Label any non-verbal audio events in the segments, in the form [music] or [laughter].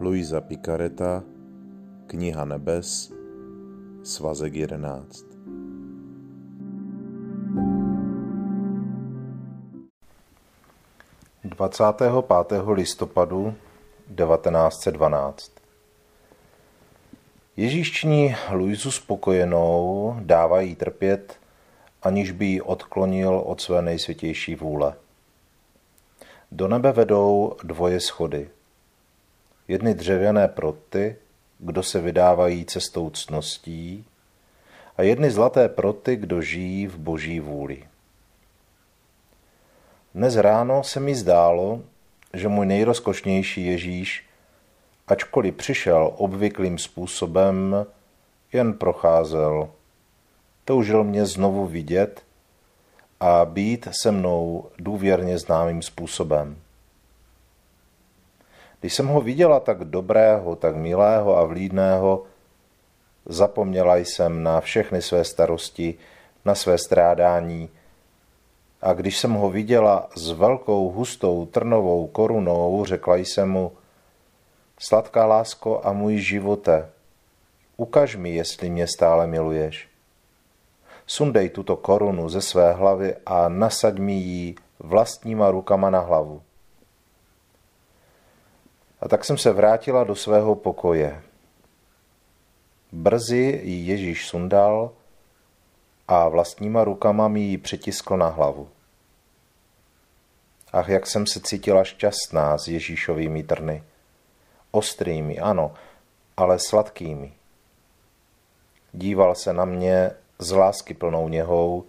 Luisa Picareta, Kniha nebes, svazek 11. Dvacátého pátého listopadu 1912 Ježíš činí Luizu spokojenou, dává jí trpět, aniž by ji odklonil od své nejsvětější vůle. Do nebe vedou dvoje schody. Jedny dřevěné proty, kdo se vydávají cestou cností, a jedny zlaté proty, kdo žijí v boží vůli. Dnes ráno se mi zdálo, že můj nejrozkošnější Ježíš, ačkoliv přišel obvyklým způsobem, jen procházel. Toužil mě znovu vidět a být se mnou důvěrně známým způsobem. Když jsem ho viděla tak dobrého, tak milého a vlídného, zapomněla jsem na všechny své starosti, na své strádání, a když jsem ho viděla s velkou hustou trnovou korunou, řekla jsem mu, sladká lásko a můj živote, ukaž mi, jestli mě stále miluješ. Sundej tuto korunu ze své hlavy a nasaď mi ji vlastníma rukama na hlavu. A tak jsem se vrátila do svého pokoje. Brzy ji Ježíš sundal a vlastníma rukama mi ji přitiskl na hlavu. Ach, jak jsem se cítila šťastná s Ježíšovými trny. Ostrými, ano, ale sladkými. Díval se na mě z lásky plnou něhou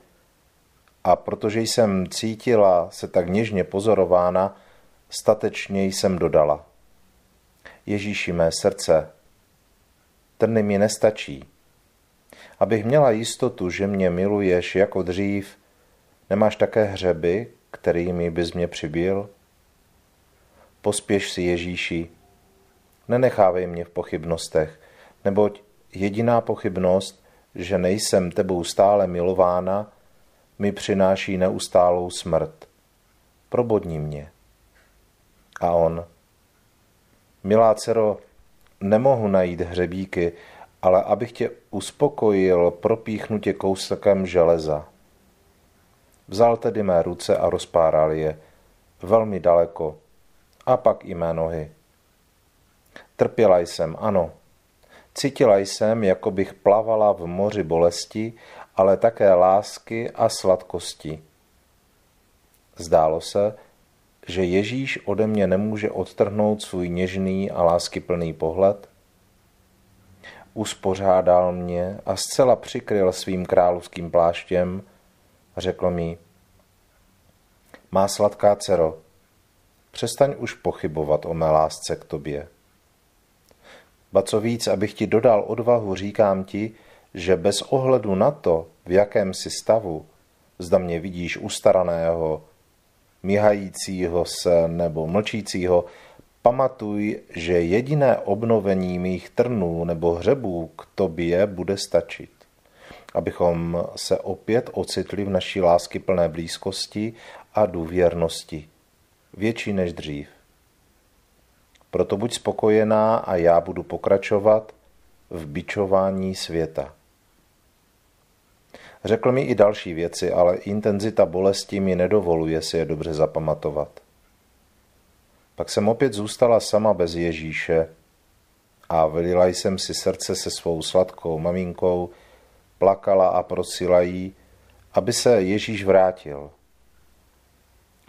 a protože jsem cítila se tak něžně pozorována, statečně jsem dodala. Ježíši mé srdce, trny mi nestačí. Abych měla jistotu, že mě miluješ jako dřív, nemáš také hřeby, kterými bys mě přibil? Pospěš si Ježíši, nenechávej mě v pochybnostech, neboť jediná pochybnost, že nejsem tebou stále milována, mi přináší neustálou smrt. Probodni mě. A on, milá dcero, nemohu najít hřebíky, ale abych tě uspokojil, propíchnu tě kousekem železa. Vzal tedy mé ruce a rozpáral je velmi daleko, a pak i mé nohy. Trpěla jsem, ano. Cítila jsem, jako bych plavala v moři bolesti, ale také lásky a sladkosti. Zdálo se, že Ježíš ode mě nemůže odtrhnout svůj něžný a láskyplný pohled. Uspořádal mě a zcela přikryl svým královským pláštěm řekl mi, má sladká dcero, přestaň už pochybovat o mé lásce k tobě. Ba co víc, abych ti dodal odvahu, říkám ti, že bez ohledu na to, v jakém si stavu, zda mě vidíš ustaraného, míhajícího se nebo mlčícího, pamatuj, že jediné obnovení mých trnů nebo hřebů k tobě bude stačit abychom se opět ocitli v naší lásky plné blízkosti a důvěrnosti, větší než dřív. Proto buď spokojená a já budu pokračovat v bičování světa. Řekl mi i další věci, ale intenzita bolesti mi nedovoluje si je dobře zapamatovat. Pak jsem opět zůstala sama bez Ježíše a vylila jsem si srdce se svou sladkou maminkou, plakala a prosila jí, aby se Ježíš vrátil.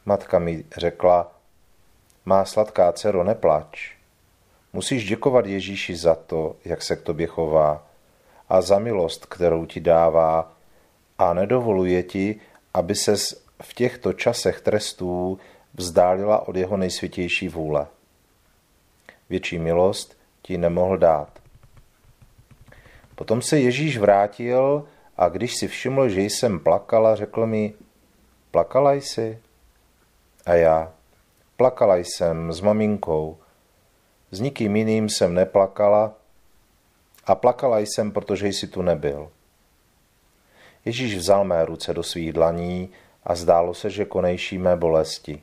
Matka mi řekla, má sladká dcero, neplač. Musíš děkovat Ježíši za to, jak se k tobě chová a za milost, kterou ti dává a nedovoluje ti, aby ses v těchto časech trestů vzdálila od jeho nejsvětější vůle. Větší milost ti nemohl dát. Potom se Ježíš vrátil a když si všiml, že jsem plakala, řekl mi, plakala jsi? A já, plakala jsem s maminkou. S nikým jiným jsem neplakala a plakala jsem, protože jsi tu nebyl. Ježíš vzal mé ruce do svých dlaní a zdálo se, že konejší mé bolesti.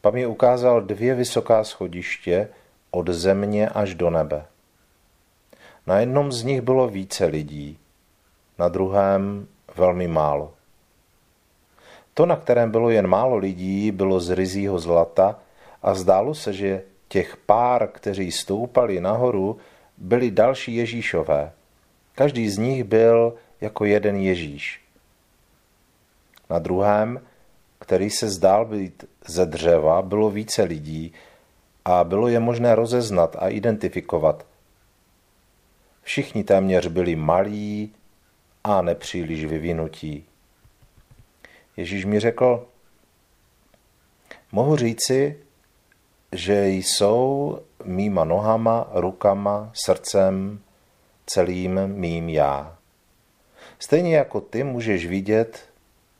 Pak mi ukázal dvě vysoká schodiště, od země až do nebe. Na jednom z nich bylo více lidí, na druhém velmi málo. To, na kterém bylo jen málo lidí, bylo z rizího zlata a zdálo se, že těch pár, kteří stoupali nahoru, byli další Ježíšové. Každý z nich byl jako jeden Ježíš. Na druhém, který se zdál být ze dřeva, bylo více lidí a bylo je možné rozeznat a identifikovat. Všichni téměř byli malí a nepříliš vyvinutí. Ježíš mi řekl, mohu říci, že jsou mýma nohama, rukama, srdcem, celým mým já. Stejně jako ty můžeš vidět,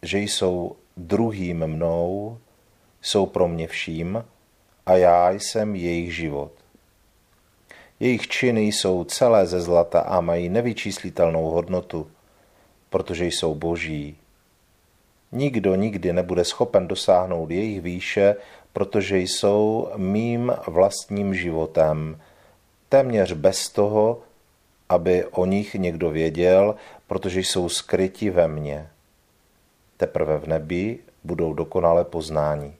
že jsou druhým mnou, jsou pro mě vším a já jsem jejich život. Jejich činy jsou celé ze zlata a mají nevyčíslitelnou hodnotu, protože jsou boží. Nikdo nikdy nebude schopen dosáhnout jejich výše, protože jsou mým vlastním životem, téměř bez toho, aby o nich někdo věděl, protože jsou skryti ve mně. Teprve v nebi budou dokonale poznání.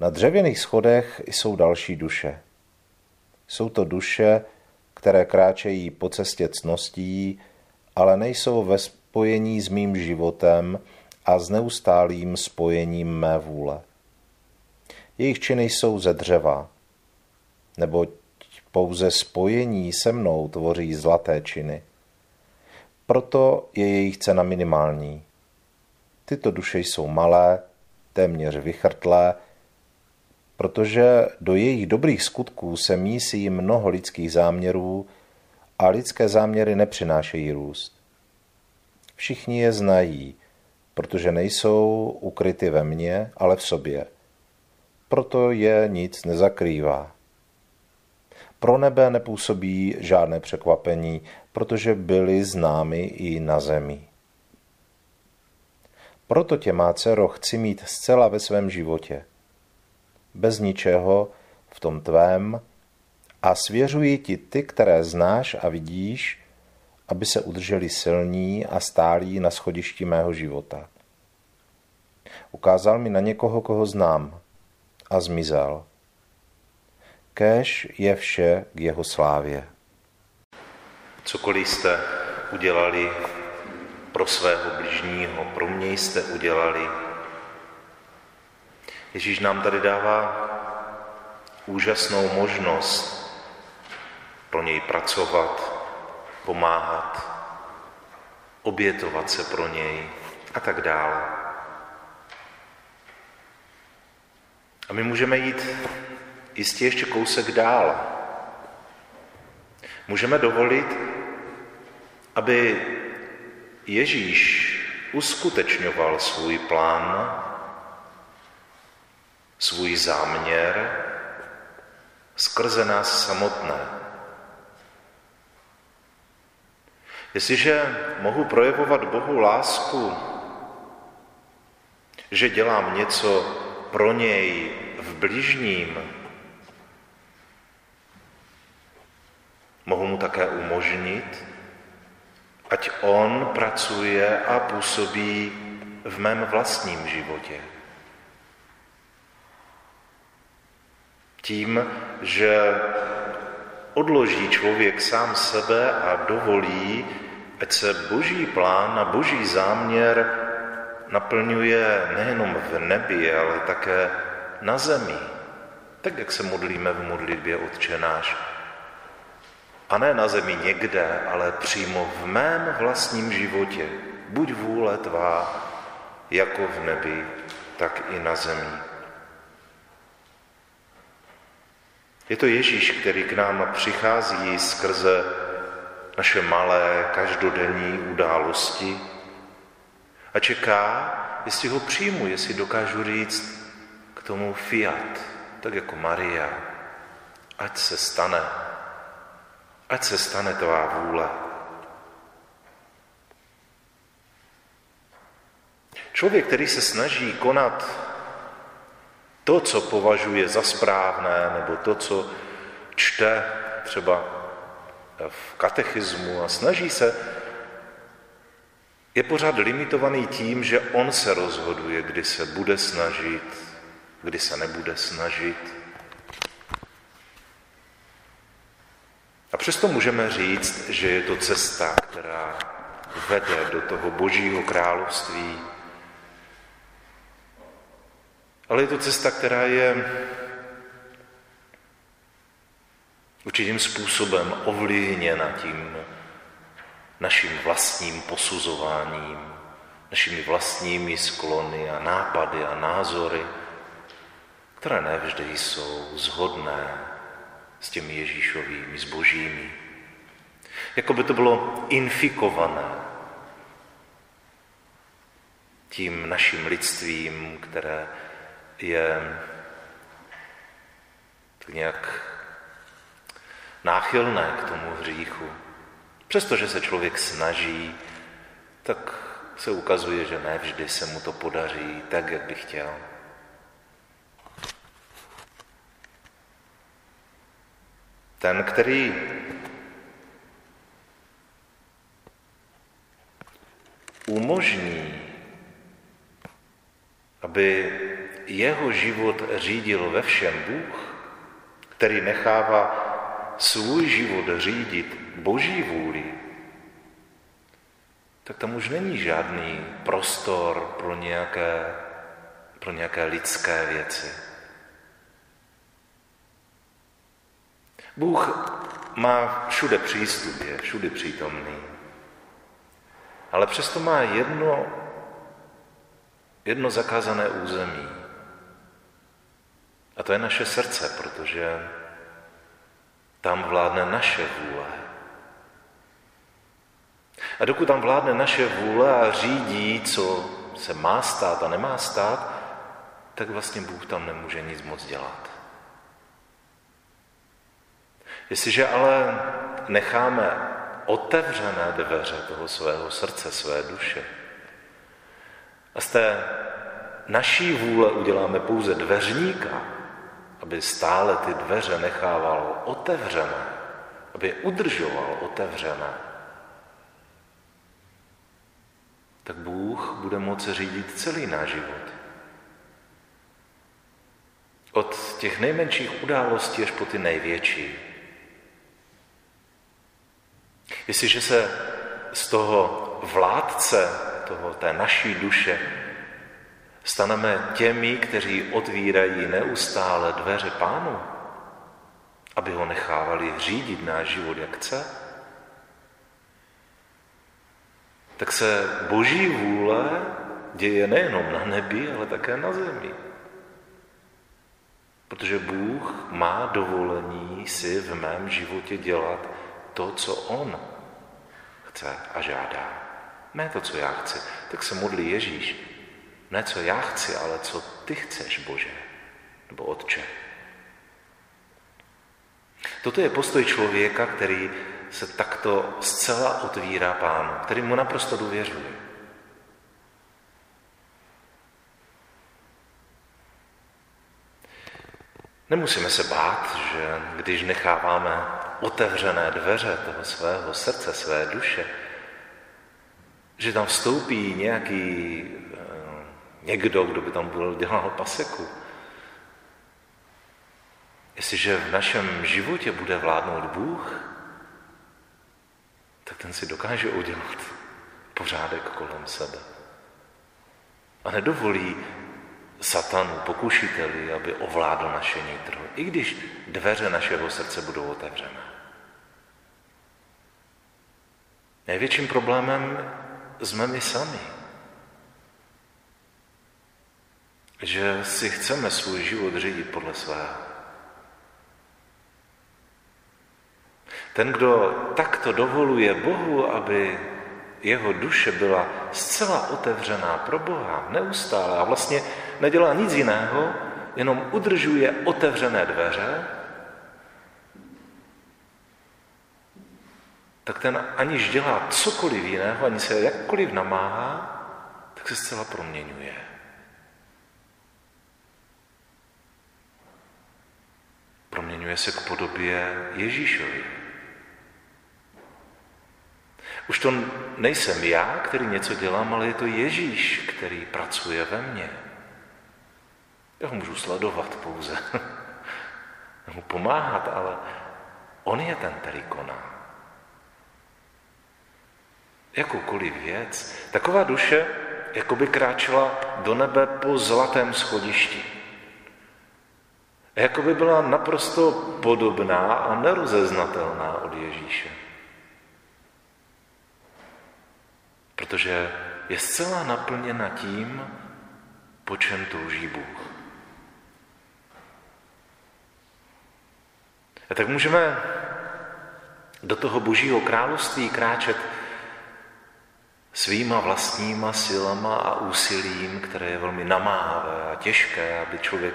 Na dřevěných schodech jsou další duše. Jsou to duše, které kráčejí po cestě cností, ale nejsou ve spojení s mým životem a s neustálým spojením mé vůle. Jejich činy jsou ze dřeva, neboť pouze spojení se mnou tvoří zlaté činy. Proto je jejich cena minimální. Tyto duše jsou malé, téměř vychrtlé, protože do jejich dobrých skutků se mísí mnoho lidských záměrů a lidské záměry nepřinášejí růst. Všichni je znají, protože nejsou ukryty ve mně, ale v sobě. Proto je nic nezakrývá. Pro nebe nepůsobí žádné překvapení, protože byli známi i na zemi. Proto tě, má dcero, chci mít zcela ve svém životě. Bez ničeho v tom tvém a svěřuji ti ty, které znáš a vidíš, aby se udrželi silní a stálí na schodišti mého života. Ukázal mi na někoho, koho znám a zmizel. Kéž je vše k jeho slávě. Cokoliv jste udělali pro svého bližního, pro mě jste udělali. Ježíš nám tady dává úžasnou možnost pro něj pracovat, pomáhat, obětovat se pro něj a tak dále. A my můžeme jít jistě ještě kousek dál. Můžeme dovolit, aby Ježíš uskutečňoval svůj plán, svůj záměr skrze nás samotné. Jestliže mohu projevovat Bohu lásku, že dělám něco pro něj v bližním, mohu mu také umožnit, ať on pracuje a působí v mém vlastním životě. Tím, že odloží člověk sám sebe a dovolí, ať se boží plán a boží záměr naplňuje nejenom v nebi, ale také na zemi. Tak, jak se modlíme v modlitbě Otče náš. A ne na zemi někde, ale přímo v mém vlastním životě. Buď vůle tvá, jako v nebi, tak i na zemi. Je to Ježíš, který k nám přichází skrze naše malé každodenní události a čeká, jestli ho přijmu, jestli dokážu říct k tomu fiat, tak jako Maria, ať se stane, ať se stane tvá vůle. Člověk, který se snaží konat to, co považuje za správné, nebo to, co čte třeba v katechismu a snaží se, je pořád limitovaný tím, že on se rozhoduje, kdy se bude snažit, kdy se nebude snažit. Přesto můžeme říct, že je to cesta, která vede do toho božího království. Ale je to cesta, která je určitým způsobem ovlivněna tím naším vlastním posuzováním, našimi vlastními sklony a nápady a názory, které nevždy jsou zhodné s těmi Ježíšovými, s božími. Jako by to bylo infikované tím naším lidstvím, které je tak nějak náchylné k tomu hříchu. Přestože se člověk snaží, tak se ukazuje, že ne vždy se mu to podaří tak, jak by chtěl. Ten, který umožní, aby jeho život řídil ve všem Bůh, který nechává svůj život řídit boží vůli, tak tam už není žádný prostor pro nějaké, pro nějaké lidské věci. Bůh má všude přístup, je všude přítomný. Ale přesto má jedno, jedno zakázané území. A to je naše srdce, protože tam vládne naše vůle. A dokud tam vládne naše vůle a řídí, co se má stát a nemá stát, tak vlastně Bůh tam nemůže nic moc dělat. Jestliže ale necháme otevřené dveře toho svého srdce, své duše a z té naší vůle uděláme pouze dveřníka, aby stále ty dveře nechával otevřené, aby je udržoval otevřené, tak Bůh bude moci řídit celý náš život. Od těch nejmenších událostí až po ty největší. Jestliže se z toho vládce, toho, té naší duše, staneme těmi, kteří otvírají neustále dveře pánu, aby ho nechávali řídit náš život, jak chce, tak se boží vůle děje nejenom na nebi, ale také na zemi. Protože Bůh má dovolení si v mém životě dělat to, co On chce a žádá. Ne to, co já chci. Tak se modlí Ježíš. Ne co já chci, ale co ty chceš, Bože, nebo Otče. Toto je postoj člověka, který se takto zcela otvírá pánu, který mu naprosto důvěřuje. Nemusíme se bát, že když necháváme otevřené dveře toho svého srdce, své duše, že tam vstoupí nějaký eh, někdo, kdo by tam byl dělal paseku. Jestliže v našem životě bude vládnout Bůh, tak ten si dokáže udělat pořádek kolem sebe. A nedovolí satanu, pokušiteli, aby ovládl naše nitro, i když dveře našeho srdce budou otevřené. Největším problémem jsme my sami. Že si chceme svůj život řídit podle svého. Ten, kdo takto dovoluje Bohu, aby jeho duše byla zcela otevřená pro Boha, neustále a vlastně nedělá nic jiného, jenom udržuje otevřené dveře, tak ten aniž dělá cokoliv jiného, ani se jakkoliv namáhá, tak se zcela proměňuje. skloňuje se k podobě Ježíšovi. Už to nejsem já, který něco dělám, ale je to Ježíš, který pracuje ve mně. Já ho můžu sledovat pouze, [laughs] mu pomáhat, ale on je ten, který koná. Jakoukoliv věc. Taková duše jako by kráčela do nebe po zlatém schodišti. Jako by byla naprosto podobná a nerozeznatelná od Ježíše. Protože je zcela naplněna tím, po čem touží Bůh. A tak můžeme do toho božího království kráčet svýma vlastníma silama a úsilím, které je velmi namáhavé a těžké, aby člověk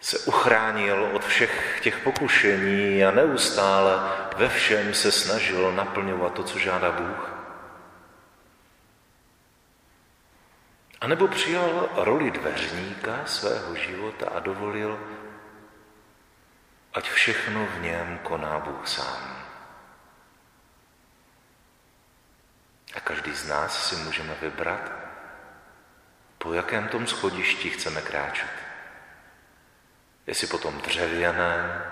se uchránil od všech těch pokušení a neustále ve všem se snažil naplňovat to, co žádá Bůh. A nebo přijal roli dveřníka svého života a dovolil, ať všechno v něm koná Bůh sám. A každý z nás si můžeme vybrat, po jakém tom schodišti chceme kráčet. Jestli po tom dřevěném,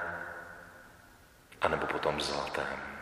anebo po tom zlatém.